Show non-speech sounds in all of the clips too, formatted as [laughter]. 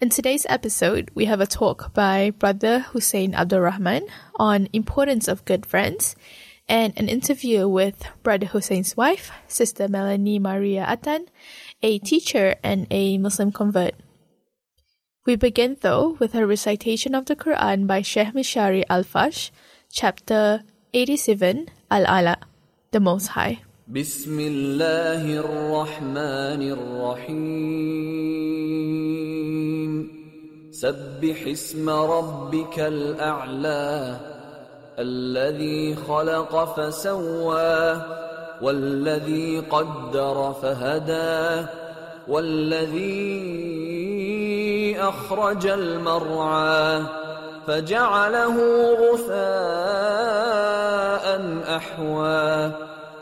In today's episode, we have a talk by Brother Hussein Abdurrahman on importance of good friends and an interview with Brother Hussein's wife, Sister Melanie Maria Atan, a teacher and a Muslim convert. We begin though with a recitation of the Quran by Sheikh Mishari Al-Afasy, chapter 87, Al-Ala, the Most High. بسم الله الرحمن الرحيم. سبح اسم ربك الأعلى الذي خلق فسوى والذي قدر فهدى والذي أخرج المرعى فجعله غثاء أحوى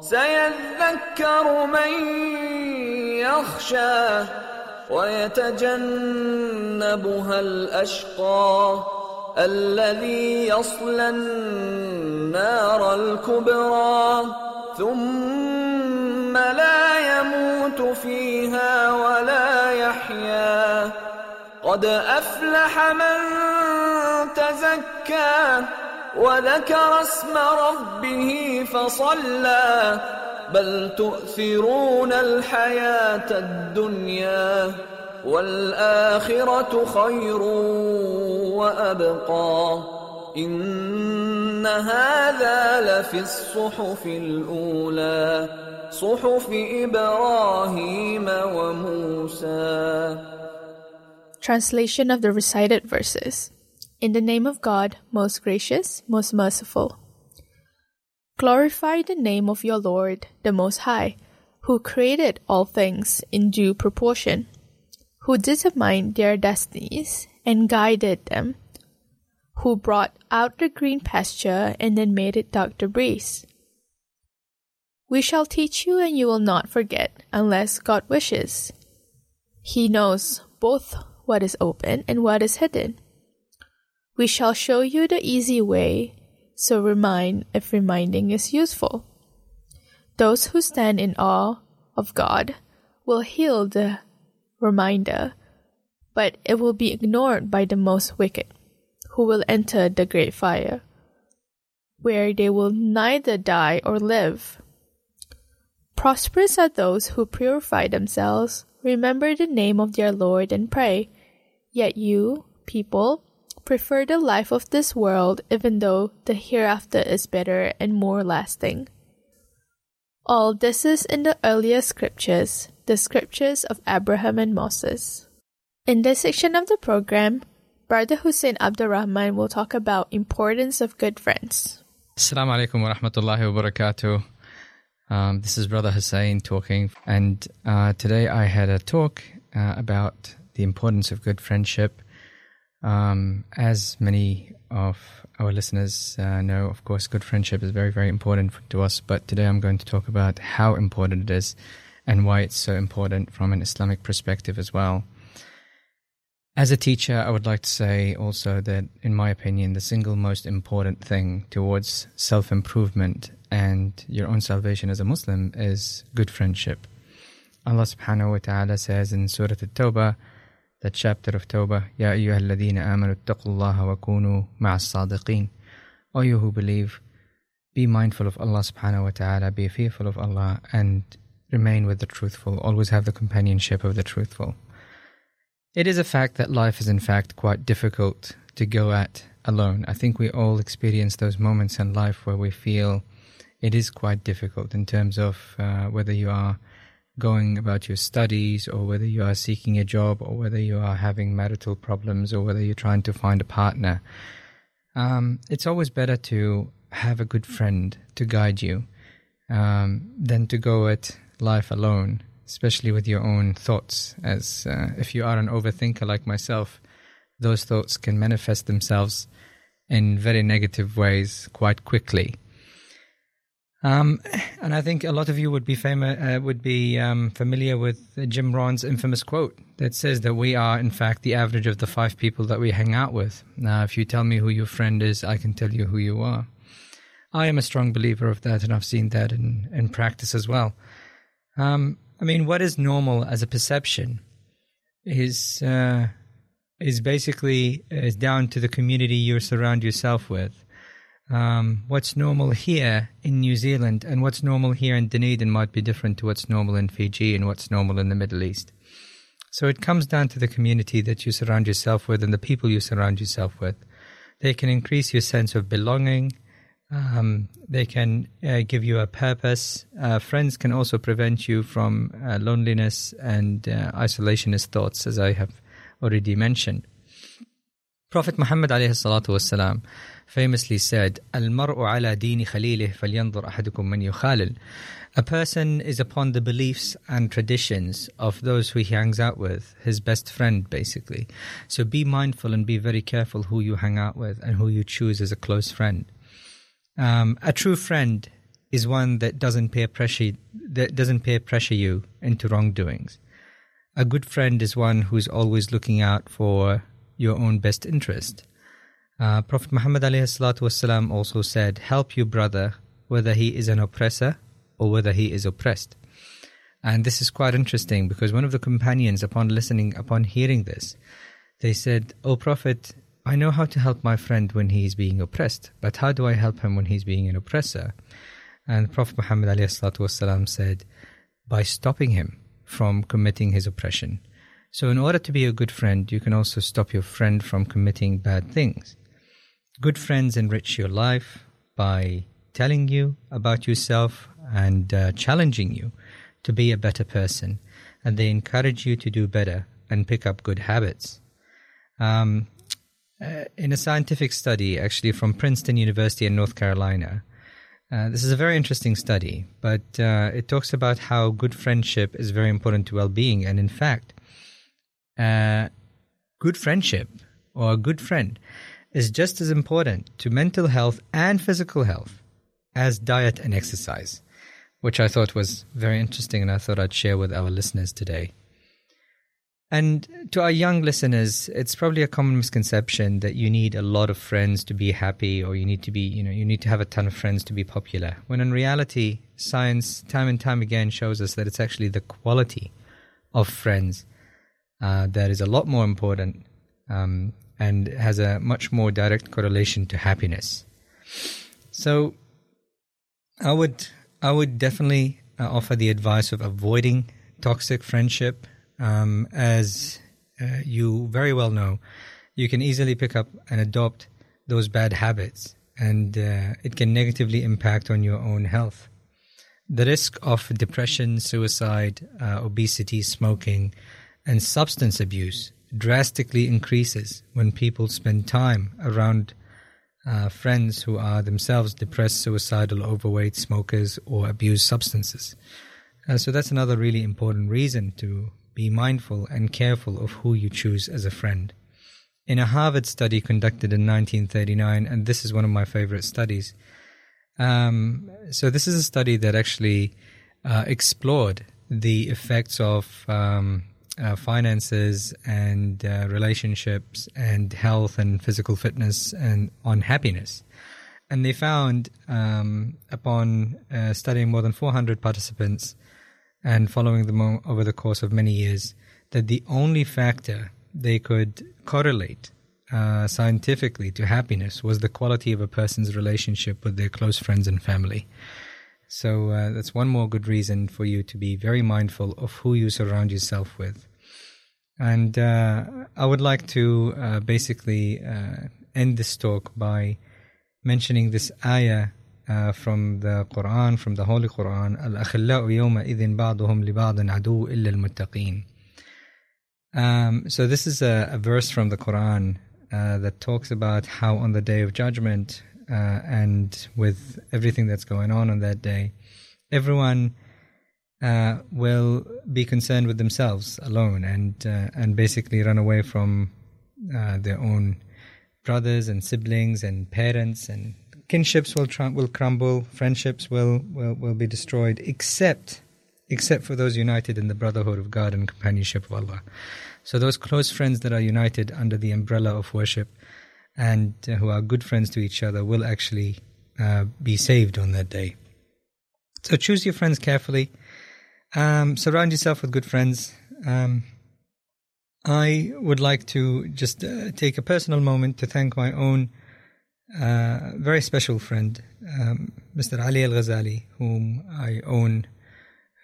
سيذكر من يخشى ويتجنبها الأشقى الذي يصلى النار الكبرى ثم لا يموت فيها ولا يحيا. قد أفلح من تزكى وذكر اسم ربه فصلى بل تؤثرون الحياة الدنيا والآخرة خير وأبقى إن هذا لفي الصحف الأولى صحف إبراهيم وموسى Translation of the recited verses. In the name of God, most gracious, most merciful. Glorify the name of your Lord, the Most High, who created all things in due proportion, who determined their destinies and guided them, who brought out the green pasture and then made it dark breeze. We shall teach you and you will not forget unless God wishes. He knows both what is open and what is hidden. We shall show you the easy way, so remind if reminding is useful. Those who stand in awe of God will heal the reminder, but it will be ignored by the most wicked, who will enter the great fire, where they will neither die or live. Prosperous are those who purify themselves, remember the name of their Lord, and pray. Yet you, people, prefer the life of this world even though the hereafter is better and more lasting. All this is in the earlier scriptures, the scriptures of Abraham and Moses. In this section of the program, Brother Hussein Abdurrahman will talk about importance of good friends. Assalamu alaikum wa rahmatullahi wa barakatuh. Um, this is Brother Hussein talking, and uh, today I had a talk uh, about the importance of good friendship. Um, as many of our listeners uh, know, of course, good friendship is very, very important to us. But today I'm going to talk about how important it is and why it's so important from an Islamic perspective as well. As a teacher, I would like to say also that, in my opinion, the single most important thing towards self improvement and your own salvation as a Muslim is good friendship. Allah subhanahu wa ta'ala says in Surah Al Tawbah, that chapter of Tawbah, Ya ayyuhalladhina amanu taqullaha wa kunu ma'as sadiqeen. O you who believe, be mindful of Allah subhanahu wa ta'ala, be fearful of Allah, and remain with the truthful. Always have the companionship of the truthful. It is a fact that life is in fact quite difficult to go at alone. I think we all experience those moments in life where we feel it is quite difficult in terms of uh, whether you are going about your studies or whether you are seeking a job or whether you are having marital problems or whether you're trying to find a partner. Um, it's always better to have a good friend to guide you um, than to go at life alone, especially with your own thoughts. As uh, if you are an overthinker like myself, those thoughts can manifest themselves in very negative ways quite quickly. Um, and I think a lot of you would be fami- uh, would be um, familiar with Jim Rohn's infamous quote that says that we are, in fact, the average of the five people that we hang out with. Now, if you tell me who your friend is, I can tell you who you are. I am a strong believer of that, and I've seen that in, in practice as well. Um, I mean, what is normal as a perception is uh, is basically is down to the community you surround yourself with um, what's normal here in New Zealand and what's normal here in Dunedin might be different to what's normal in Fiji and what's normal in the Middle East. So it comes down to the community that you surround yourself with and the people you surround yourself with. They can increase your sense of belonging. Um, they can uh, give you a purpose. Uh, friends can also prevent you from uh, loneliness and uh, isolationist thoughts, as I have already mentioned. Prophet Muhammad alayhi salatu wasalam, famously said, Al-mar'u ala dini khalilih falyanzur ahadukum man yukhalil. A person is upon the beliefs and traditions of those who he hangs out with, his best friend, basically. So be mindful and be very careful who you hang out with and who you choose as a close friend. Um, a true friend is one that doesn't peer pressure that doesn't peer pressure you into wrongdoings. A good friend is one who's always looking out for your own best interest. Uh, Prophet Muhammad والسلام, also said, Help your brother whether he is an oppressor or whether he is oppressed. And this is quite interesting because one of the companions, upon listening, upon hearing this, they said, O Prophet, I know how to help my friend when he is being oppressed, but how do I help him when he's being an oppressor? And Prophet Muhammad والسلام, said, By stopping him from committing his oppression. So, in order to be a good friend, you can also stop your friend from committing bad things. Good friends enrich your life by telling you about yourself and uh, challenging you to be a better person, and they encourage you to do better and pick up good habits. Um, uh, in a scientific study, actually from Princeton University in North Carolina, uh, this is a very interesting study, but uh, it talks about how good friendship is very important to well being. And in fact, uh, good friendship or a good friend is just as important to mental health and physical health as diet and exercise, which I thought was very interesting and I thought I'd share with our listeners today. And to our young listeners, it's probably a common misconception that you need a lot of friends to be happy or you need to be, you know, you need to have a ton of friends to be popular. When in reality, science time and time again shows us that it's actually the quality of friends uh, that is a lot more important um, and has a much more direct correlation to happiness. So, I would I would definitely uh, offer the advice of avoiding toxic friendship, um, as uh, you very well know. You can easily pick up and adopt those bad habits, and uh, it can negatively impact on your own health. The risk of depression, suicide, uh, obesity, smoking, and substance abuse drastically increases when people spend time around uh, friends who are themselves depressed, suicidal, overweight, smokers, or abuse substances. Uh, so that's another really important reason to be mindful and careful of who you choose as a friend. In a Harvard study conducted in 1939, and this is one of my favorite studies. Um, so this is a study that actually uh, explored the effects of um, uh, finances and uh, relationships and health and physical fitness and on happiness. And they found, um, upon uh, studying more than 400 participants and following them over the course of many years, that the only factor they could correlate uh, scientifically to happiness was the quality of a person's relationship with their close friends and family. So uh, that's one more good reason for you to be very mindful of who you surround yourself with. And uh, I would like to uh, basically uh, end this talk by mentioning this ayah uh, from the Quran, from the Holy Quran, الأخلاء يومئذ بعضهم لبعض عدو إلا المتقين. Um, so this is a, a, verse from the Quran uh, that talks about how on the day of judgment uh, and with everything that's going on on that day, everyone uh, will be concerned with themselves alone and uh, and basically run away from uh, their own brothers and siblings and parents and kinships will tr- will crumble, friendships will, will will be destroyed, except except for those united in the brotherhood of God and companionship of Allah. So those close friends that are united under the umbrella of worship and uh, who are good friends to each other will actually uh, be saved on that day. So choose your friends carefully. Um, surround yourself with good friends. Um, I would like to just uh, take a personal moment to thank my own uh, very special friend, um, Mr. Ali Al Ghazali, whom I own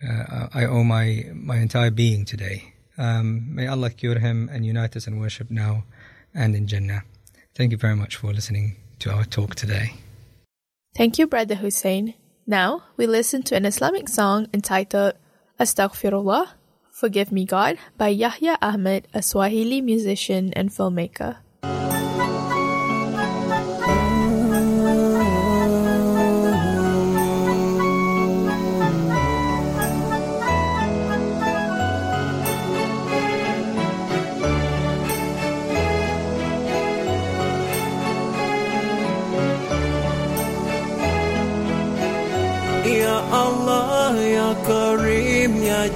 uh, I owe my, my entire being today. Um, may Allah cure him and unite us in worship now and in Jannah. Thank you very much for listening to our talk today. Thank you, Brother Hussein. Now we listen to an Islamic song entitled Astaghfirullah, Forgive Me God by Yahya Ahmed, a Swahili musician and filmmaker.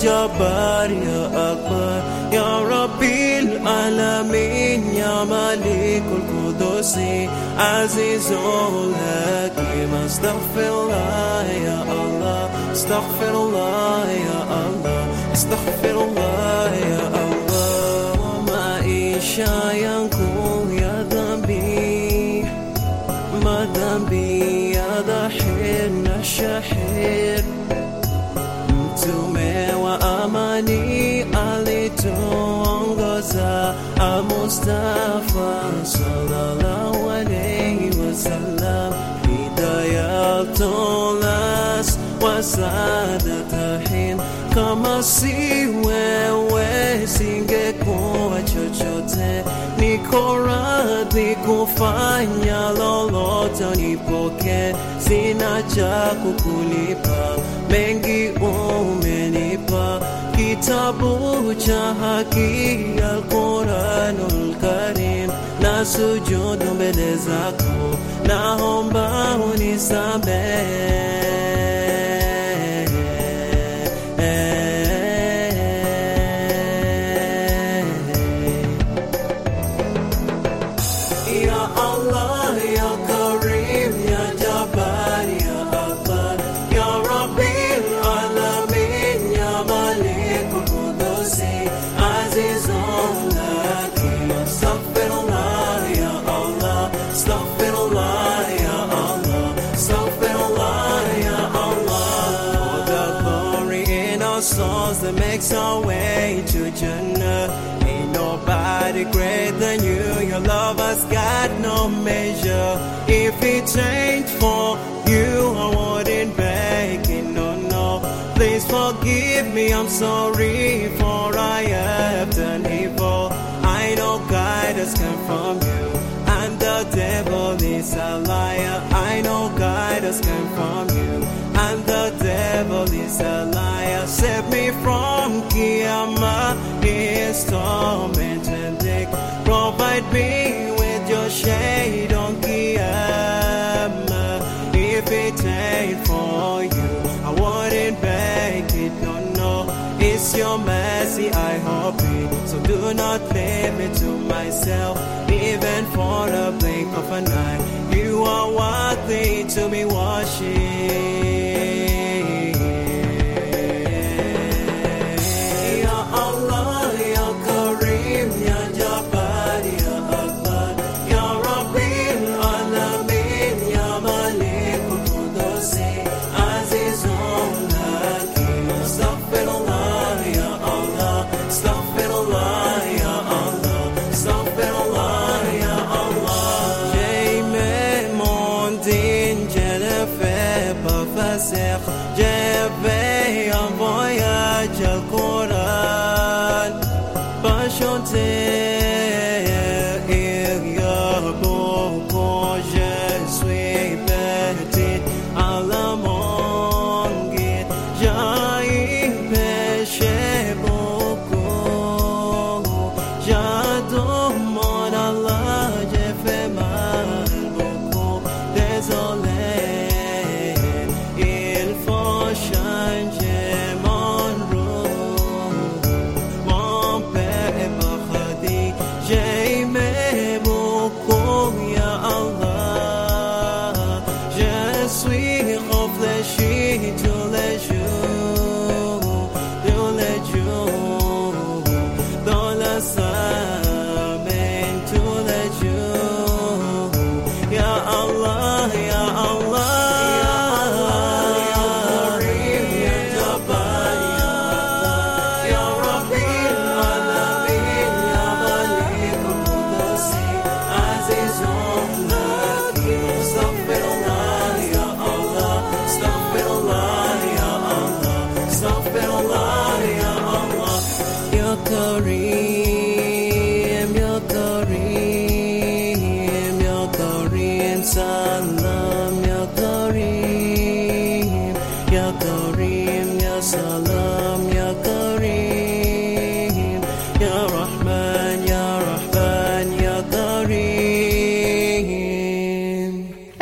جبار يا أكبر يا رب العالمين يا عزيز الحكيم استغفر الله يا الله استغفر الله يا الله استغفر الله. Mustafa sallallahu alayhi wasallam hidayatulas wasadatahim kama si wewe singekuwa chochote niko radhi kufanya lolote nipoke sina cha kukulipa mengi umenipa kitabu cha haki alquranul karim. Na sujudu mbele zako naomba unisamehe Ain't for you, I wouldn't beg it. No, no. Please forgive me. I'm sorry for I have done evil. I know guidance come from you. And the devil is a liar. I know guidance come from not me to myself, even for a blink of an eye. You are worthy to be worshipped.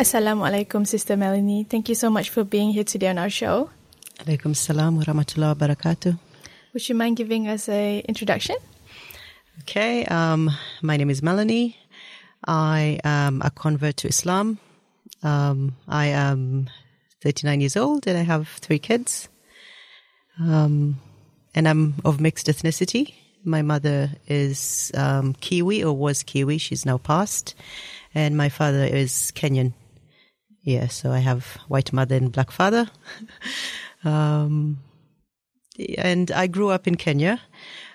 Assalamualaikum, Sister Melanie. Thank you so much for being here today on our show. Alaikum salam wa rahmatullahi wa barakatuh. Would you mind giving us an introduction? Okay, um, my name is Melanie. I am a convert to Islam. Um, I am 39 years old and I have three kids. Um, and I'm of mixed ethnicity. My mother is um, Kiwi or was Kiwi, she's now passed. And my father is Kenyan. Yeah, so I have white mother and black father. [laughs] um, and I grew up in Kenya.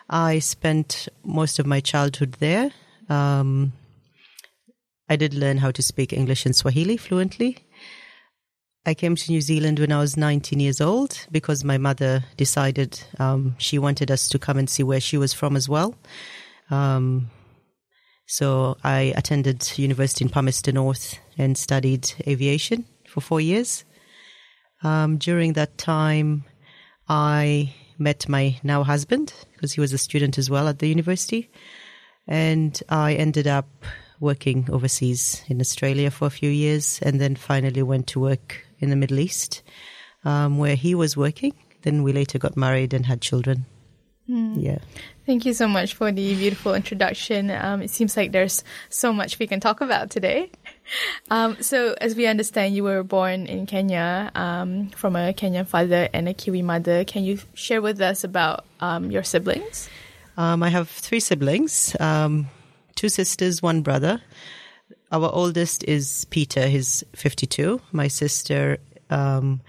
I spent most of my childhood there. Um, I did learn how to speak English and Swahili fluently. I came to New Zealand when I was 19 years old because my mother decided um, she wanted us to come and see where she was from as well. Um, so I attended university in Palmerston North and studied aviation for four years. Um, during that time, I met my now husband because he was a student as well at the university. And I ended up working overseas in Australia for a few years and then finally went to work in the Middle East um, where he was working. Then we later got married and had children. Yeah. Thank you so much for the beautiful introduction. Um, it seems like there's so much we can talk about today. [laughs] Um, so, as we understand, you were born in Kenya um, from a Kenyan father and a Kiwi mother. Can you share with us about um, your siblings? Um, I have three siblings, um, two sisters, one brother. Our oldest is Peter. He's 52. My sister um,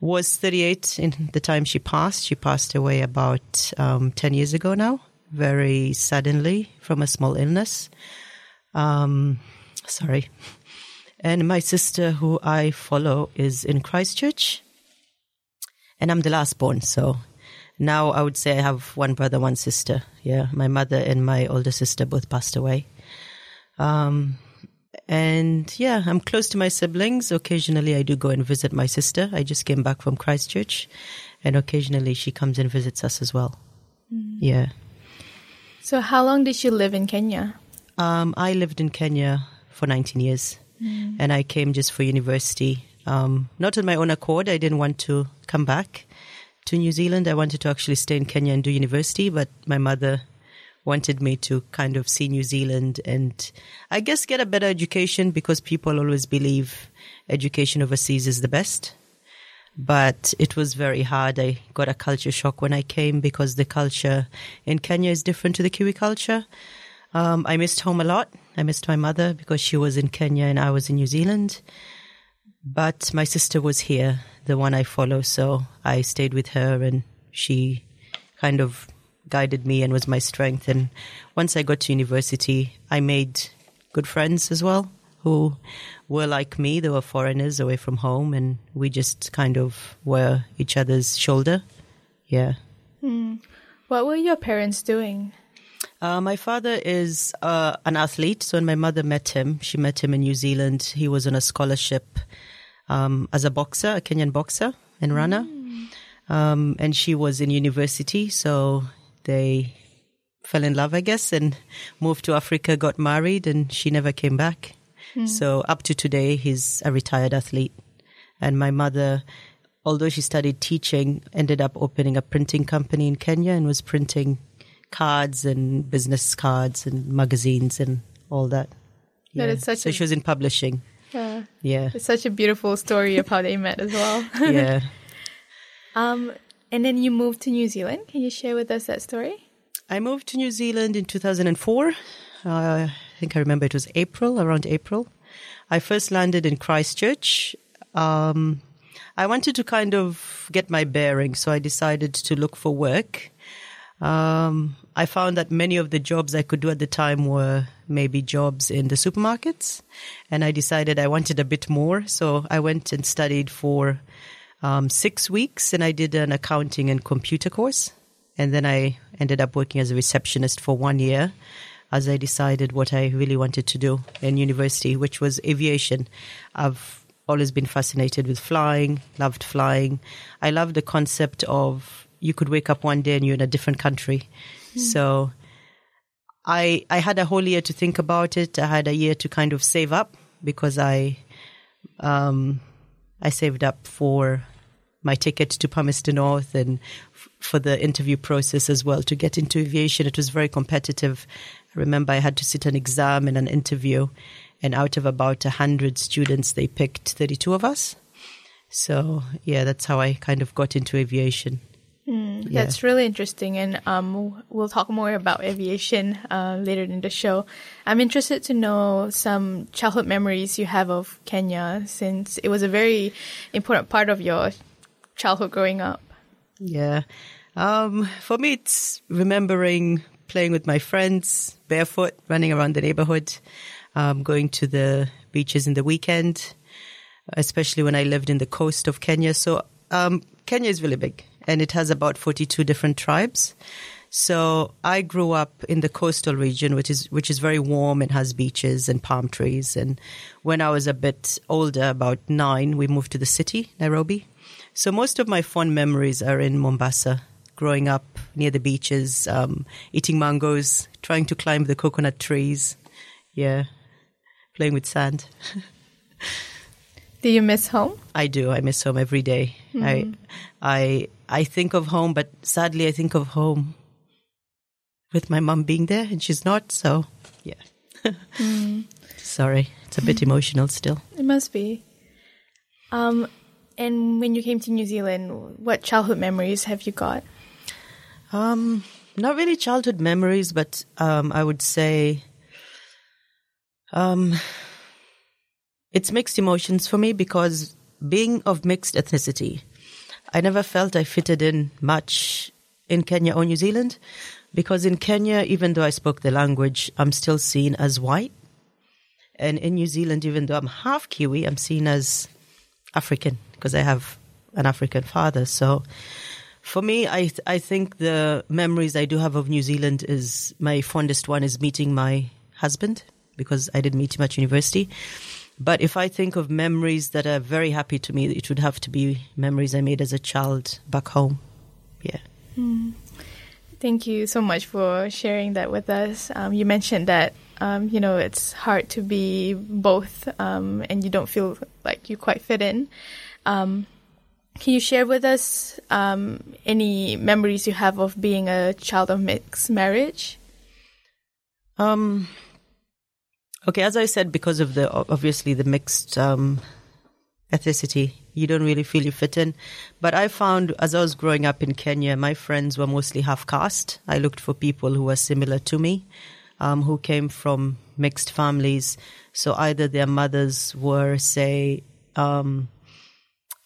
was 38 in the time she passed. She passed away about um, 10 years ago now, very suddenly from a small illness. Um, sorry. And my sister, who I follow, is in Christchurch. And I'm the last born, so now I would say I have one brother, one sister. Yeah, my mother and my older sister both passed away. Um, and yeah, I'm close to my siblings. Occasionally, I do go and visit my sister. I just came back from Christchurch, and occasionally she comes and visits us as well. Yeah. So, how long did you live in Kenya? Um, I lived in Kenya for 19 years, and I came just for university. Um, not on my own accord. I didn't want to come back to New Zealand. I wanted to actually stay in Kenya and do university, but my mother wanted me to kind of see New Zealand and I guess get a better education because people always believe education overseas is the best. But it was very hard. I got a culture shock when I came because the culture in Kenya is different to the Kiwi culture. Um, I missed home a lot. I missed my mother because she was in Kenya and I was in New Zealand. But my sister was here, the one I follow, so I stayed with her and she kind of guided me and was my strength. And once I got to university, I made good friends as well. who were like me. They were foreigners away from home, and we just kind of were each other's shoulder. Yeah. What were your parents doing? Uh, my father is uh, an athlete. So when my mother met him, she met him in New Zealand. He was on a scholarship um, as a boxer, a Kenyan boxer and runner. Um, and she was in university. So they fell in love, I guess, and moved to Africa, got married, and she never came back. So up to today, he's a retired athlete. And my mother, although she studied teaching, ended up opening a printing company in Kenya and was printing cards and business cards and magazines and all that. That is such so a- she was in publishing. Yeah. Yeah. It's such a beautiful story of how they met as well. [laughs] yeah. [laughs] Um, and then you moved to New Zealand. Can you share with us that story? I moved to New Zealand in 2004. Uh, I think I remember it was April, around April. I first landed in Christchurch. Um, I wanted to kind of get my bearings, so I decided to look for work. Um, I found that many of the jobs I could do at the time were maybe jobs in the supermarkets, and I decided I wanted a bit more. So I went and studied for um, six weeks, and I did an accounting and computer course, and then I ended up working as a receptionist for one year, as I decided what I really wanted to do in university, which was aviation. I've always been fascinated with flying, loved flying. I love the concept of you could wake up one day and you're in a different country. So I I had a whole year to think about it. I had a year to kind of save up because I um I saved up for my ticket to Palmerston North and f- for the interview process as well to get into aviation. It was very competitive. I remember I had to sit an exam and an interview, and out of about a hundred students, they picked thirty-two of us. So yeah, that's how I kind of got into aviation. Yeah. That's really interesting, and um, we'll talk more about aviation uh, later in the show. I'm interested to know some childhood memories you have of Kenya, since it was a very important part of your childhood growing up. Yeah. Um, for me, it's remembering playing with my friends barefoot, running around the neighborhood, um, going to the beaches in the weekend, especially when I lived in the coast of Kenya. So, um, Kenya is really big and it has about 42 different tribes. So I grew up in the coastal region, which is which is very warm and has beaches and palm trees. And when I was a bit older, about nine, we moved to the city, Nairobi. So most of my fond memories are in Mombasa, growing up near the beaches, um, eating mangoes, trying to climb the coconut trees. Yeah, playing with sand. Do you miss home? I do. I miss home every day. I, I, I think of home, but sadly, I think of home with my mum being there, and she's not. So, yeah. [laughs] Sorry, it's a bit [laughs] emotional still. It must be. Um, and when you came to New Zealand, what childhood memories have you got? Um, not really childhood memories, but um, I would say um, it's mixed emotions for me because being of mixed ethnicity, I never felt I fitted in much in Kenya or New Zealand because in Kenya, even though I spoke the language, I'm still seen as white. And in New Zealand, even though I'm half Kiwi, I'm seen as African because I have an African father. So for me, I th- I think the memories I do have of New Zealand is my fondest one is meeting my husband because I didn't meet him at university. But if I think of memories that are very happy to me, it would have to be memories I made as a child back home. Yeah. Thank you so much for sharing that with us. Um, you mentioned that um, you know it's hard to be both, um, and you don't feel like you quite fit in. Um, can you share with us um, any memories you have of being a child of mixed marriage? Um, okay, as I said, because of the obviously the mixed um, ethnicity, you don't really feel you fit in. But I found as I was growing up in Kenya, my friends were mostly half caste. I looked for people who were similar to me, um, who came from mixed families. So either their mothers were, say, um,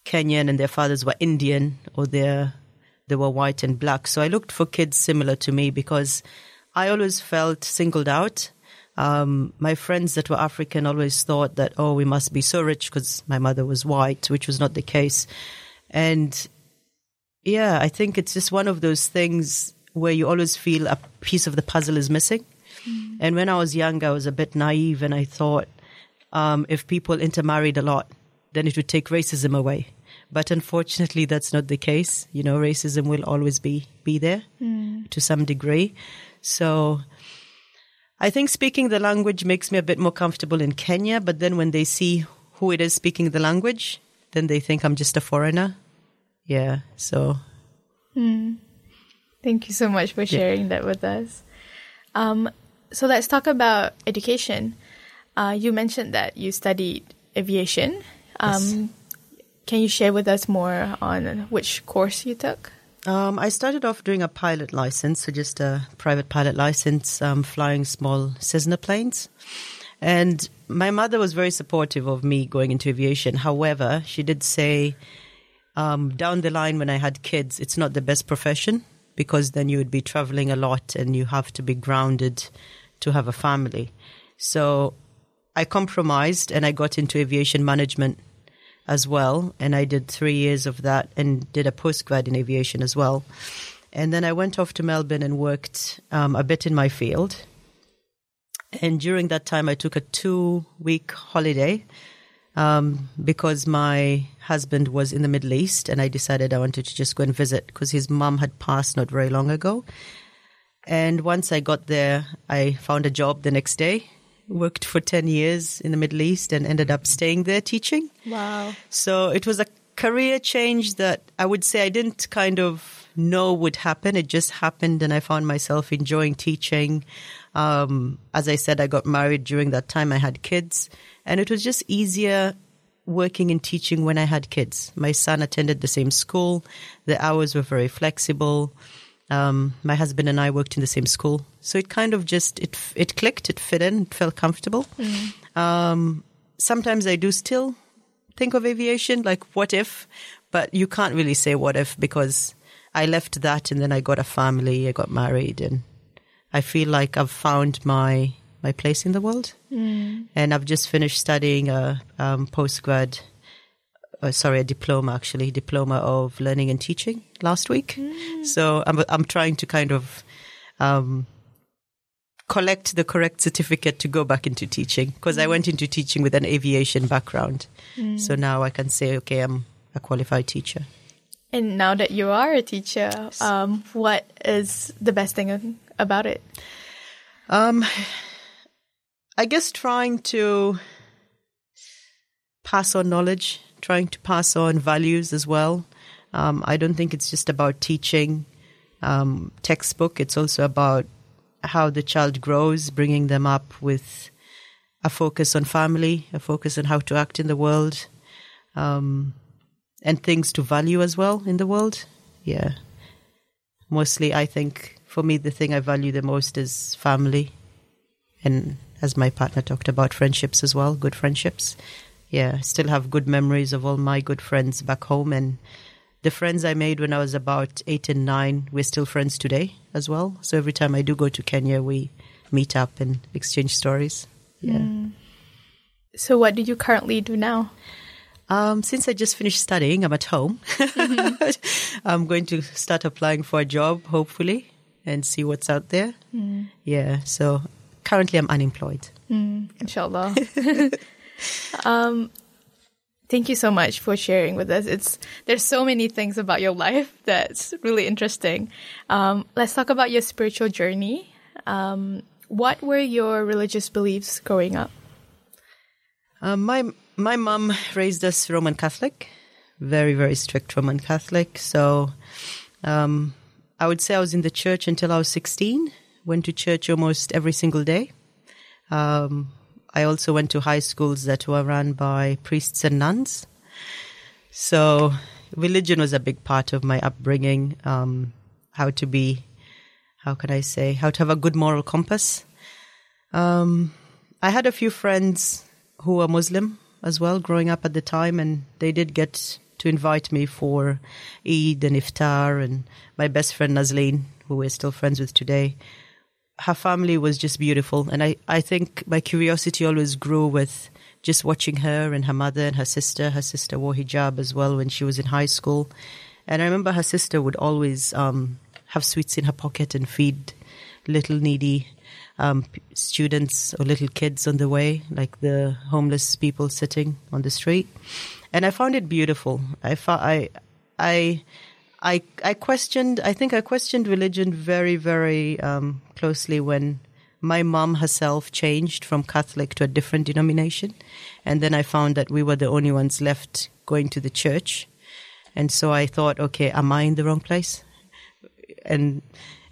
Kenyan and their fathers were Indian, or they they were white and black. So I looked for kids similar to me because I always felt singled out Um, my friends that were African always thought that, oh, we must be so rich because my mother was white, which was not the case. And yeah, I think it's just one of those things where you always feel a piece of the puzzle is missing. And when I was young, I was a bit naive and I thought um, if people intermarried a lot, then it would take racism away. But unfortunately, that's not the case. You know, racism will always be, be there to some degree. So I think speaking the language makes me a bit more comfortable in Kenya. But then when they see who it is speaking the language, then they think I'm just a foreigner. Yeah. So Thank you so much for sharing that with us. Um, so let's talk about education. Uh, you mentioned that you studied aviation. Um, Can you share with us more on which course you took? Um, I started off doing a pilot license, so just a private pilot license, um, flying small Cessna planes. And my mother was very supportive of me going into aviation. However, she did say um, down the line when I had kids, it's not the best profession because then you would be traveling a lot and you have to be grounded to have a family. So I compromised and I got into aviation management as well. And I did three years of that and did a postgrad in aviation as well. And then I went off to Melbourne and worked um, a bit in my field. And during that time, I took a two week holiday um, because my husband was in the Middle East and I decided I wanted to just go and visit because his mom had passed not very long ago. And once I got there, I found a job the next day, worked for 10 years in the Middle East and ended up staying there teaching. Wow. So it was a career change that I would say I didn't kind of know would happen. It just happened, and I found myself enjoying teaching. Um, as I said, I got married during that time. I had kids, and it was just easier working and teaching when I had kids. My son attended the same school. The hours were very flexible. Um, my husband and I worked in the same school, so it kind of just it it clicked. It fit in. It felt comfortable. Um, sometimes I do still think of aviation, like what if, but you can't really say what if because I left that and then I got a family, I got married, and I feel like I've found my my place in the world. And I've just finished studying a um, postgrad, uh, sorry, a diploma actually, diploma of learning and teaching last week. So I'm I'm trying to kind of. Um, collect the correct certificate to go back into teaching because I went into teaching with an aviation background. So now I can say, okay, I'm a qualified teacher. And now that you are a teacher, um, what is the best thing about it? Um, I guess trying to pass on knowledge, trying to pass on values as well. Um, I don't think it's just about teaching um, textbook. It's also about how the child grows, bringing them up with a focus on family, a focus on how to act in the world, um, and things to value as well in the world. Yeah. Mostly, I think for me, the thing I value the most is family. And as my partner talked about, friendships as well, good friendships. Yeah, I still have good memories of all my good friends back home. And the friends I made when I was about eight and nine, we're still friends today as well. So every time I do go to Kenya, we meet up and exchange stories. Yeah. Mm. So, what do you currently do now? Um, since I just finished studying, I'm at home. [laughs] I'm going to start applying for a job, hopefully, and see what's out there. Mm. Yeah, so currently I'm unemployed. Mm, inshallah. [laughs] um, thank you so much for sharing with us. It's there's so many things about your life that's really interesting. Um, let's talk about your spiritual journey. Um, what were your religious beliefs growing up? Um, my my mom raised us Roman Catholic, very very strict Roman Catholic. So um, I would say I was in the church until I was sixteen. Went to church almost every single day. Um, I also went to high schools that were run by priests and nuns. So religion was a big part of my upbringing. Um, how to be, how can I say, how to have a good moral compass. Um, I had a few friends who were Muslim as well growing up at the time, and they did get to invite me for Eid and Iftar. And my best friend Nazleen, who we're still friends with today, her family was just beautiful. And I, I think my curiosity always grew with just watching her and her mother and her sister. Her sister wore hijab as well when she was in high school. And I remember her sister would always um, have sweets in her pocket and feed little needy um, students or little kids on the way, like the homeless people sitting on the street. And I found it beautiful. I, fo- I, I, I, I questioned. I think I questioned religion very, very um, closely when my mom herself changed from Catholic to a different denomination, and then I found that we were the only ones left going to the church, and so I thought, okay, am I in the wrong place? And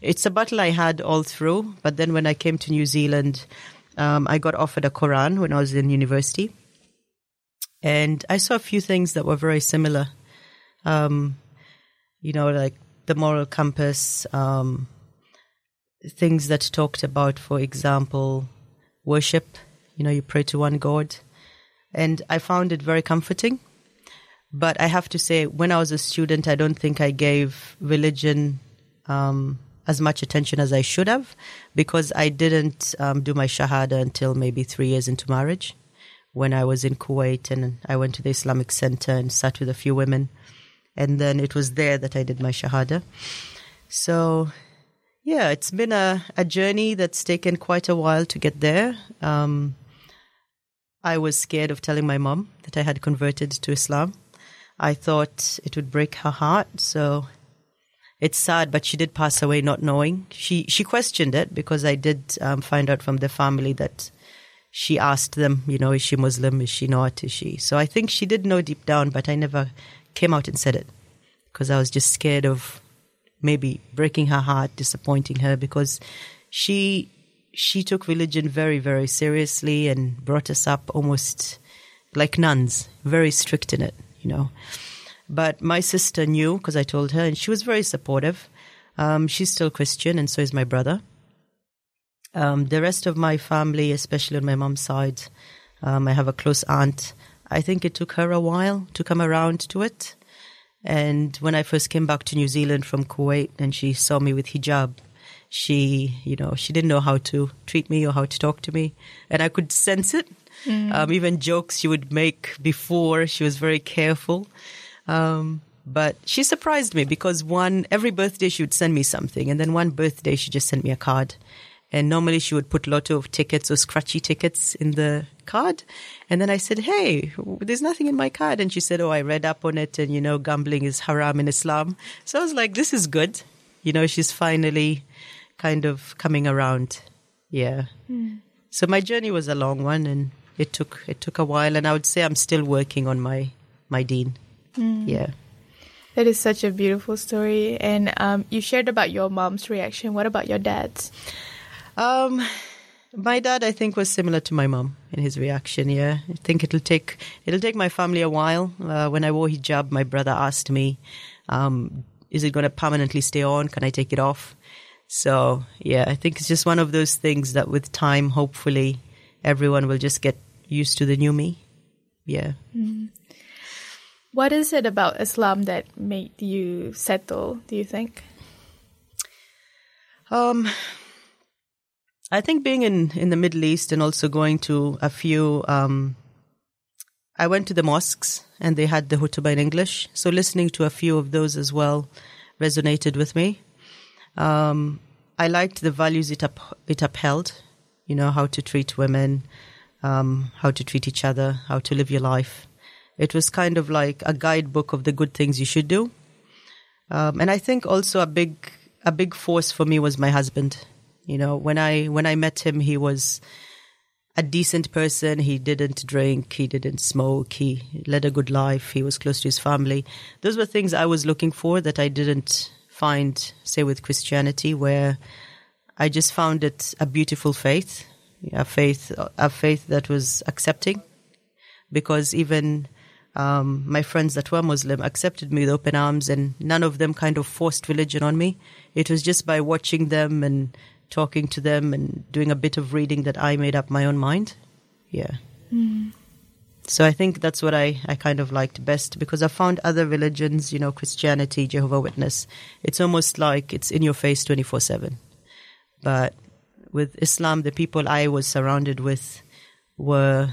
it's a battle I had all through. But then when I came to New Zealand, um, I got offered a Quran when I was in university, and I saw a few things that were very similar. Um, you know, like the moral compass, um, things that talked about, for example, worship. You know, you pray to one God. And I found it very comforting. But I have to say, when I was a student, I don't think I gave religion um, as much attention as I should have because I didn't um, do my Shahada until maybe three years into marriage when I was in Kuwait and I went to the Islamic Center and sat with a few women. And then it was there that I did my Shahada. So, yeah, it's been a, a journey that's taken quite a while to get there. Um, I was scared of telling my mom that I had converted to Islam. I thought it would break her heart. So it's sad, but she did pass away not knowing. She she questioned it because I did um, find out from the family that she asked them, you know, is she Muslim? Is she not? Is she? So I think she did know deep down, but I never came out and said it because I was just scared of maybe breaking her heart, disappointing her because she she took religion very very seriously and brought us up almost like nuns, very strict in it, you know. But my sister knew because I told her, and she was very supportive. Um, she's still Christian, and so is my brother. Um, the rest of my family, especially on my mom's side, um, I have a close aunt. I think it took her a while to come around to it. And when I first came back to New Zealand from Kuwait and she saw me with hijab, she, you know, she didn't know how to treat me or how to talk to me. And I could sense it. Um, even jokes she would make before, she was very careful. Um, but she surprised me because one, every birthday she would send me something. And then one birthday she just sent me a card. And normally she would put a lot of tickets or scratchy tickets in the card. And then I said, Hey, there's nothing in my card. And she said, Oh, I read up on it and, you know, gambling is haram in Islam. So I was like, this is good. You know, she's finally kind of coming around. Yeah. So my journey was a long one and it took, it took a while. And I would say I'm still working on my, my deen. Yeah. That is such a beautiful story. And um, you shared about your mom's reaction. What about your dad's? Um, my dad, I think, was similar to my mom in his reaction. Yeah, I think it'll take it'll take my family a while. Uh, when I wore hijab, my brother asked me, um, "Is it going to permanently stay on? Can I take it off?" So yeah, I think it's just one of those things that, with time, hopefully, everyone will just get used to the new me. Yeah. What is it about Islam that made you settle, do you think? Um, I think being in, in the Middle East and also going to a few, um, I went to the mosques and they had the khutbah in English. So listening to a few of those as well resonated with me. Um, I liked the values it, up, it upheld, you know, how to treat women, um, how to treat each other, how to live your life. It was kind of like a guidebook of the good things you should do. Um, and I think also a big a big force for me was my husband. You know, when I when I met him, he was a decent person. He didn't drink. He didn't smoke. He led a good life. He was close to his family. Those were things I was looking for that I didn't find, say, with Christianity, where I just found it a beautiful faith, a faith, a faith that was accepting, because even um, my friends that were Muslim accepted me with open arms, and none of them kind of forced religion on me. It was just by watching them and talking to them and doing a bit of reading that I made up my own mind. Yeah. Hmm. So I think that's what I, I kind of liked best because I found other religions, you know, Christianity, Jehovah Witness, it's almost like it's in your face 24 7. But with Islam, the people I was surrounded with were.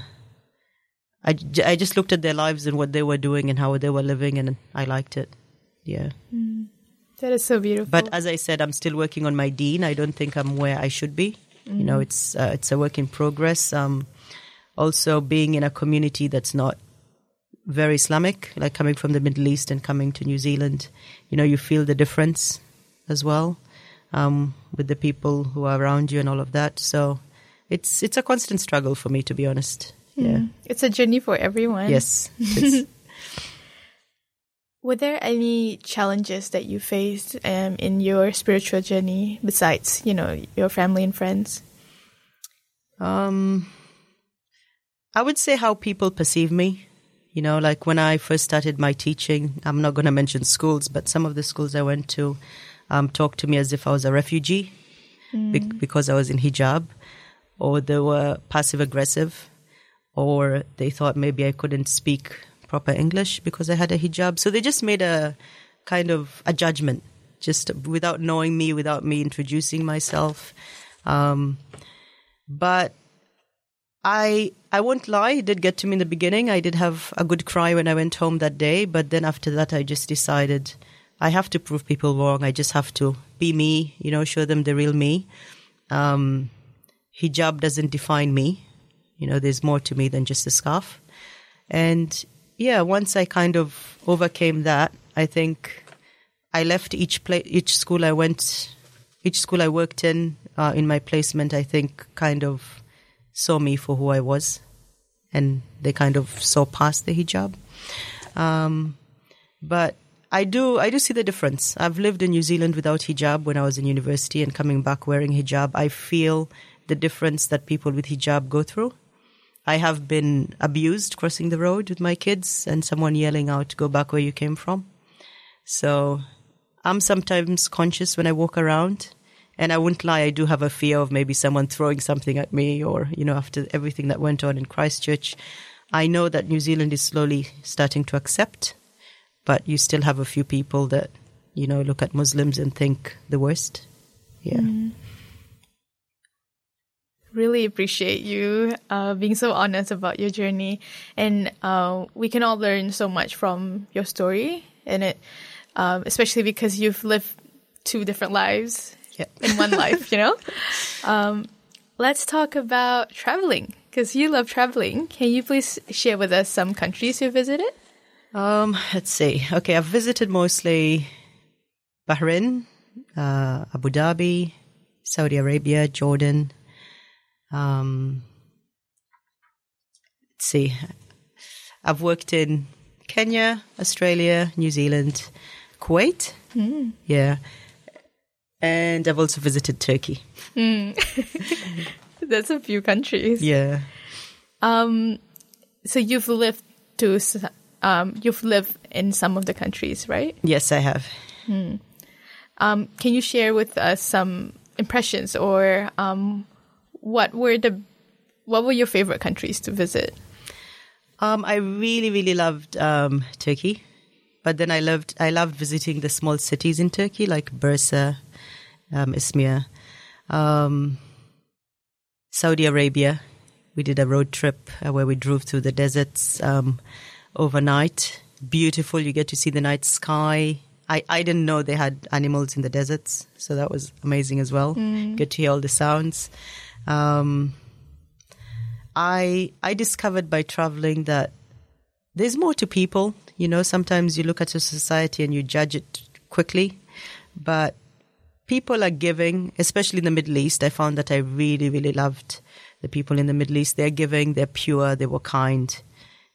I, I just looked at their lives and what they were doing and how they were living, and I liked it. Yeah. Hmm. That is so beautiful. But as I said, I'm still working on my deen. I don't think I'm where I should be. You know, it's uh, it's a work in progress. Um, also, being in a community that's not very Islamic, like coming from the Middle East and coming to New Zealand, you know, you feel the difference as well um, with the people who are around you and all of that. So it's it's a constant struggle for me, to be honest. Yeah. it's a journey for everyone. Yes. [laughs] Were there any challenges that you faced um, in your spiritual journey besides, you know, your family and friends? Um, I would say how people perceive me. You know, like when I first started my teaching, I'm not going to mention schools, but some of the schools I went to um, talked to me as if I was a refugee be- because I was in hijab, or they were passive aggressive, or they thought maybe I couldn't speak proper English because I had a hijab. So they just made a kind of a judgment, just without knowing me, without me introducing myself. Um, but I I won't lie, it did get to me in the beginning. I did have a good cry when I went home that day, but then after that I just decided I have to prove people wrong. I just have to be me, you know, show them the real me. Um, hijab doesn't define me. You know, there's more to me than just a scarf. And yeah, once I kind of overcame that, I think I left each pla- each school I went, each school I worked in, uh, in my placement, I think kind of saw me for who I was, and they kind of saw past the hijab. Um, but I do, I do see the difference. I've lived in New Zealand without hijab when I was in university, and coming back wearing hijab, I feel the difference that people with hijab go through. I have been abused crossing the road with my kids, and someone yelling out, "Go back where you came from." So I'm sometimes conscious when I walk around. And I wouldn't lie, I do have a fear of maybe someone throwing something at me or, you know, after everything that went on in Christchurch. I know that New Zealand is slowly starting to accept, but you still have a few people that, you know, look at Muslims and think the worst. Yeah. Mm-hmm. Really appreciate you uh, being so honest about your journey, and uh, we can all learn so much from your story, and it, um, especially because you've lived two different lives Yeah. in one [laughs] life. You know, um, let's talk about traveling because you love traveling. Can you please share with us some countries you visited? Um, let's see. Okay, I've visited mostly Bahrain, uh, Abu Dhabi, Saudi Arabia, Jordan. Um, let's see. I've worked in Kenya, Australia, New Zealand, Kuwait. Yeah. And I've also visited Turkey. [laughs] That's a few countries. Yeah. Um, so you've lived to um, you've lived in some of the countries, right? Yes, I have. Um, can you share with us some impressions or um, what were the what were your favorite countries to visit? Um, I really, really loved um, Turkey, but then I loved I loved visiting the small cities in Turkey, like Bursa, um, Izmir, um, Saudi Arabia. We did a road trip uh, where we drove through the deserts um, overnight. Beautiful. You get to see the night sky. I, I didn't know they had animals in the deserts, so that was amazing as well. Get to hear all the sounds. Um, I I discovered by traveling that there's more to people. You know, sometimes you look at your society and you judge it quickly, but people are giving, especially in the Middle East. I found that I really, really loved the people in the Middle East. They're giving, they're pure, they were kind.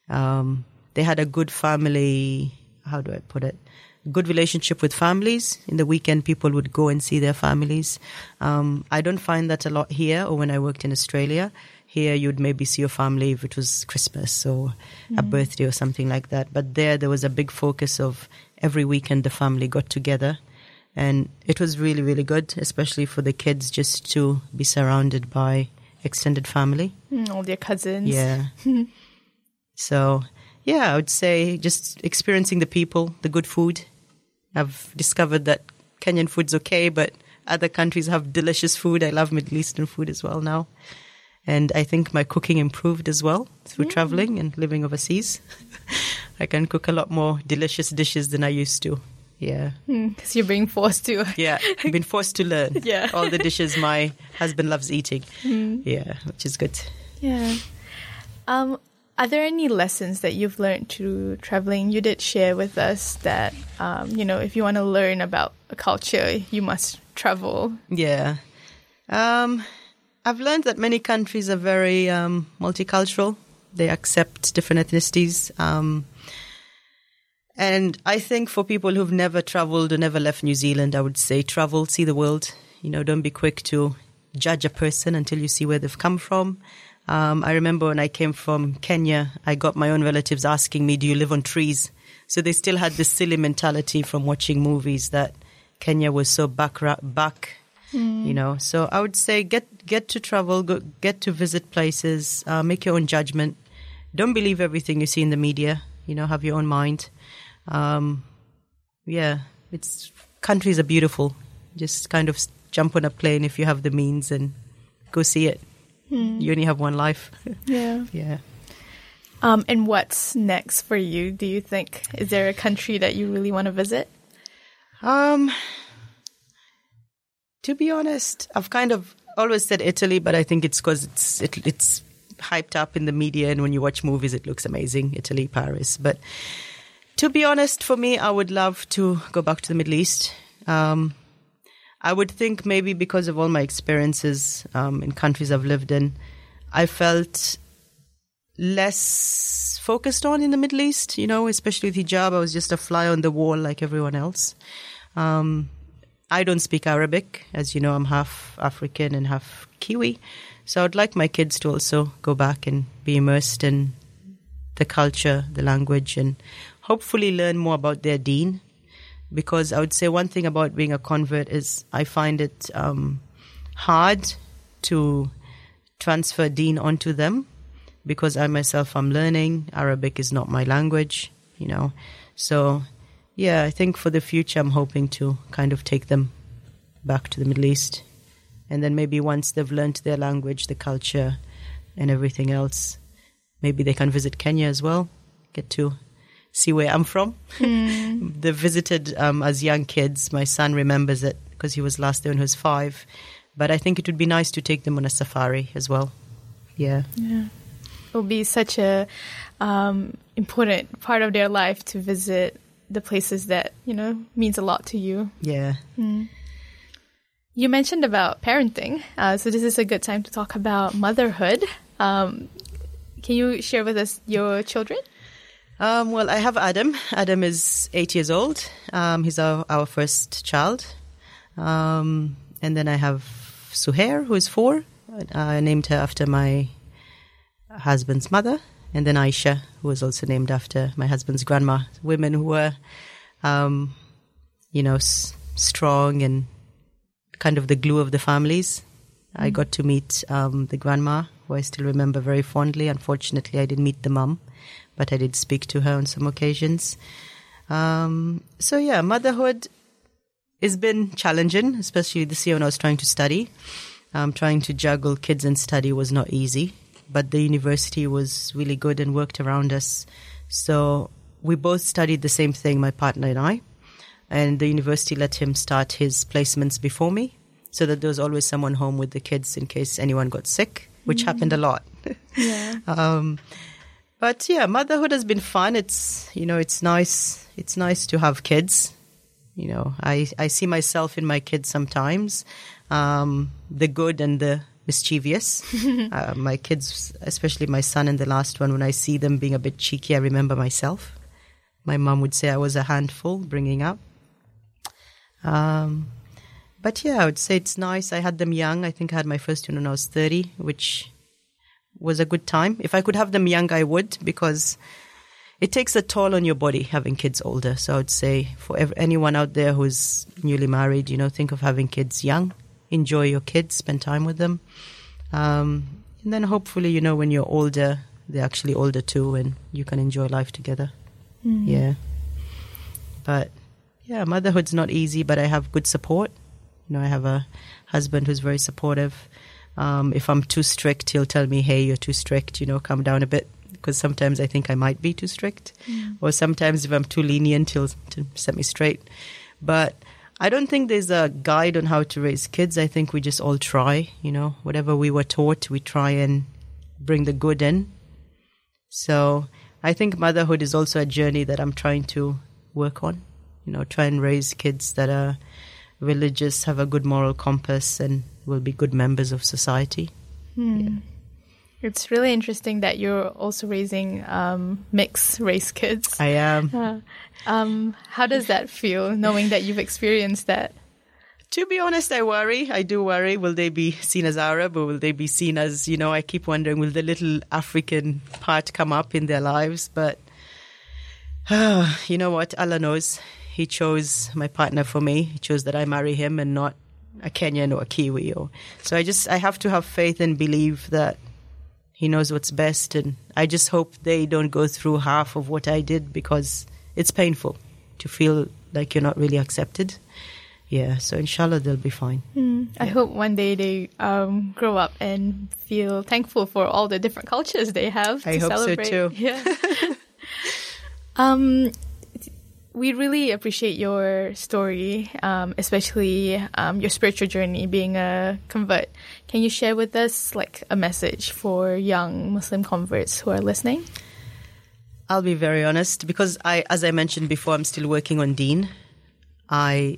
Um, they had a good family. How do I put it? Good relationship with families. In the weekend, people would go and see their families. Um, I don't find that a lot here, or when I worked in Australia. Here, you'd maybe see your family if it was Christmas or a birthday or something like that. But there, there was a big focus of every weekend the family got together. And it was really, really good, especially for the kids just to be surrounded by extended family. Mm, All their cousins. Yeah. [laughs] so, yeah, I would say just experiencing the people, the good food. I've discovered that Kenyan food's okay, but other countries have delicious food. I love Middle Eastern food as well now. And I think my cooking improved as well through traveling and living overseas. [laughs] I can cook a lot more delicious dishes than I used to. Yeah. Because you're being forced to. [laughs] Yeah. I've been forced to learn Yeah. all the dishes my husband loves eating. Yeah, which is good. Yeah. Um, are there any lessons that you've learned through traveling? You did share with us that, um, you know, if you want to learn about a culture, you must travel. Yeah. Um, I've learned that many countries are very um, multicultural. They accept different ethnicities. Um, and I think for people who've never traveled or never left New Zealand, I would say travel, see the world. You know, don't be quick to judge a person until you see where they've come from. Um, I remember when I came from Kenya, I got my own relatives asking me, Do you live on trees? So they still had this silly mentality from watching movies that Kenya was so back, back you know. So I would say get get to travel, go, get to visit places, uh, make your own judgment. Don't believe everything you see in the media. You know, have your own mind. Um, yeah, it's countries are beautiful. Just kind of jump on a plane if you have the means and go see it. You only have one life. [laughs] Yeah. yeah. Um, and what's next for you? Do you think is there a country that you really want to visit? Um, to be honest, I've kind of always said Italy, but I think it's because it's it, it's hyped up in the media, and when you watch movies, it looks amazing. Italy, Paris, but to be honest, for me, I would love to go back to the Middle East. Um, I would think maybe because of all my experiences um, in countries I've lived in, I felt less focused on in the Middle East, you know, especially with hijab. I was just a fly on the wall like everyone else. Um, I don't speak Arabic. As you know, I'm half African and half Kiwi. So I'd like my kids to also go back and be immersed in the culture, the language, and hopefully learn more about their deen. Because I would say one thing about being a convert is I find it um, hard to transfer deen onto them because I myself am learning. Arabic is not my language, you know. So, yeah, I think for the future, I'm hoping to kind of take them back to the Middle East. And then maybe once they've learned their language, the culture, and everything else, maybe they can visit Kenya as well, get to see where I'm from. they visited um, as young kids. My son remembers it because he was last there when he was five. But I think it would be nice to take them on a safari as well. Yeah. It will be such a um, important part of their life to visit the places that you know means a lot to you. Yeah. You mentioned about parenting, uh, so this is a good time to talk about motherhood. Um, can you share with us your children? Um, well, I have Adam. Adam is eight years old. Um, he's our, our first child. Um, and then I have Suhair, who is four. I named her after my husband's mother. And then Aisha, who was also named after my husband's grandma. Women who were, um, you know, s- strong and kind of the glue of the families. I got to meet um, the grandma, who I still remember very fondly. Unfortunately, I didn't meet the mum, but I did speak to her on some occasions. Um, so yeah, motherhood has been challenging, especially this year when I was trying to study. Um, trying to juggle kids and study was not easy, but the university was really good and worked around us. So we both studied the same thing, my partner and I, and the university let him start his placements before me, so that there was always someone home with the kids in case anyone got sick, which happened a lot. Yeah. [laughs] Um, but yeah, motherhood has been fun. It's you know, it's nice. It's nice to have kids. You know, I I see myself in my kids sometimes, um, the good and the mischievous. [laughs] uh, my kids, especially my son and the last one, when I see them being a bit cheeky, I remember myself. My mom would say I was a handful bringing up. Um, but yeah, I would say it's nice. I had them young. I think I had my first one when I was 30, which was a good time. If I could have them young, I would because it takes a toll on your body having kids older. So I would say for ev- anyone out there who's newly married, you know, think of having kids young. Enjoy your kids, spend time with them. Um, and then hopefully, you know, when you're older, they're actually older too and you can enjoy life together. Yeah. But yeah, motherhood's not easy, but I have good support. You know, I have a husband who's very supportive. Um, if I'm too strict, he'll tell me, "Hey, you're too strict. You know, calm down a bit." Because sometimes I think I might be too strict, or sometimes if I'm too lenient, he'll to set me straight. But I don't think there's a guide on how to raise kids. I think we just all try. You know, whatever we were taught, we try and bring the good in. So I think motherhood is also a journey that I'm trying to work on. You know, try and raise kids that are religious, have a good moral compass, and will be good members of society. It's really interesting that you're also raising um, mixed race kids. I am. [laughs] Um, how does that feel, knowing that you've experienced that? To be honest, I worry. I do worry. Will they be seen as Arab or will they be seen as, you know, I keep wondering, will the little African part come up in their lives? But [sighs] you know what? Allah knows. He chose my partner for me. He chose that I marry him and not a Kenyan or a Kiwi. Or so I just I have to have faith and believe that he knows what's best. And I just hope they don't go through half of what I did because it's painful to feel like you're not really accepted. Yeah, so inshallah they'll be fine. I hope one day they um, grow up and feel thankful for all the different cultures they have. I to hope so too. [laughs] Yeah. [laughs] um, we really appreciate your story, um, especially um, your spiritual journey, being a convert. Can you share with us like a message for young Muslim converts who are listening? I'll be very honest because I, as I mentioned before, I'm still working on deen. I,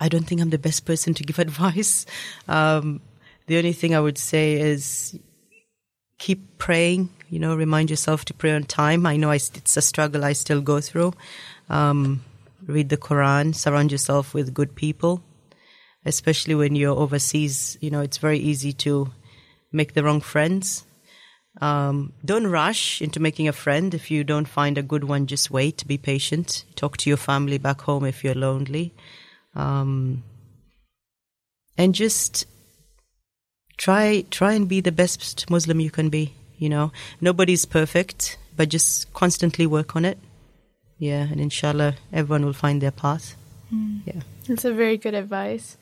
I don't think I'm the best person to give [laughs] advice. Um, the only thing I would say is keep praying. You know, remind yourself to pray on time. I know I, it's a struggle I still go through. Um, read the Quran. Surround yourself with good people, especially when you're overseas. You know, it's very easy to make the wrong friends. Um, don't rush into making a friend. If you don't find a good one, just wait. Be patient. Talk to your family back home if you're lonely, um, and just try try and be the best Muslim you can be. You know, nobody's perfect, but just constantly work on it. Yeah, and inshallah, everyone will find their path. Hmm. Yeah. That's a very good advice.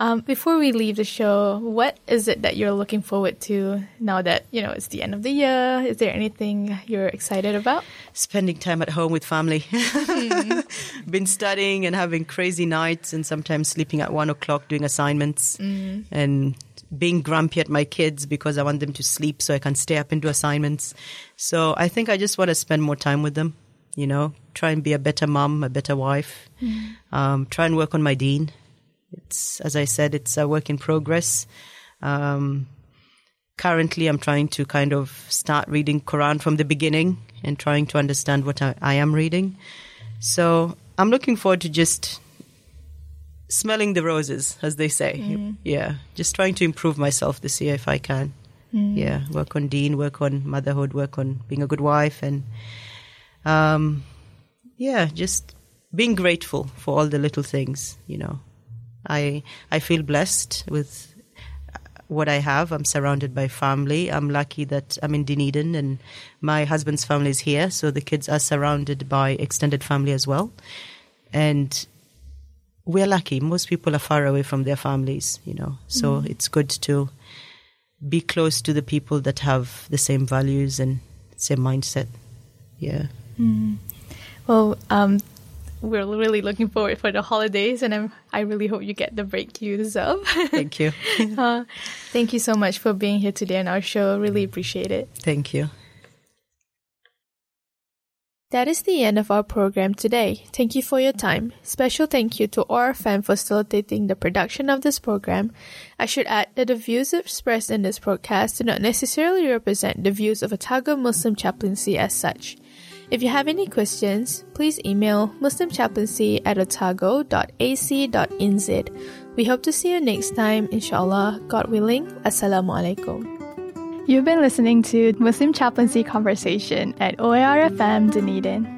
Um, before we leave the show, what is it that you're looking forward to now that you know it's the end of the year? Is there anything you're excited about? spending time at home with family. Hmm. [laughs] Been studying and having crazy nights and sometimes sleeping at one o'clock doing assignments mm. and being grumpy at my kids because I want them to sleep so I can stay up and do assignments. So I think I just want to spend more time with them, you know, try and be a better mom, a better wife, um, try and work on my deen. It's, as I said, it's a work in progress. Um, currently I'm trying to kind of start reading Quran from the beginning and trying to understand what I, I am reading. So I'm looking forward to just smelling the roses, as they say. Yeah, just trying to improve myself this year if I can. Yeah, work on deen, work on motherhood, work on being a good wife, and um, yeah, just being grateful for all the little things. You know, I I feel blessed with what I have. I'm surrounded by family. I'm lucky that I'm in Dunedin and my husband's family is here, so the kids are surrounded by extended family as well. And we're lucky. Most people are far away from their families, you know, so it's good to be close to the people that have the same values and same mindset. Yeah. Well, um, we're really looking forward for the holidays, and I'm, I really hope you get the break you deserve. Thank you. [laughs] uh, thank you so much for being here today on our show. Really appreciate it. Thank you. That is the end of our program today. Thank you for your time. Special thank you to OARFM for facilitating the production of this program. I should add that the views expressed in this broadcast do not necessarily represent the views of Otago Muslim Chaplaincy as such. If you have any questions, please email muslimchaplaincy at otago.ac.nz. We hope to see you next time, inshallah, God willing. Assalamu alaikum. You've been listening to Muslim Chaplaincy Conversation at OARFM Dunedin.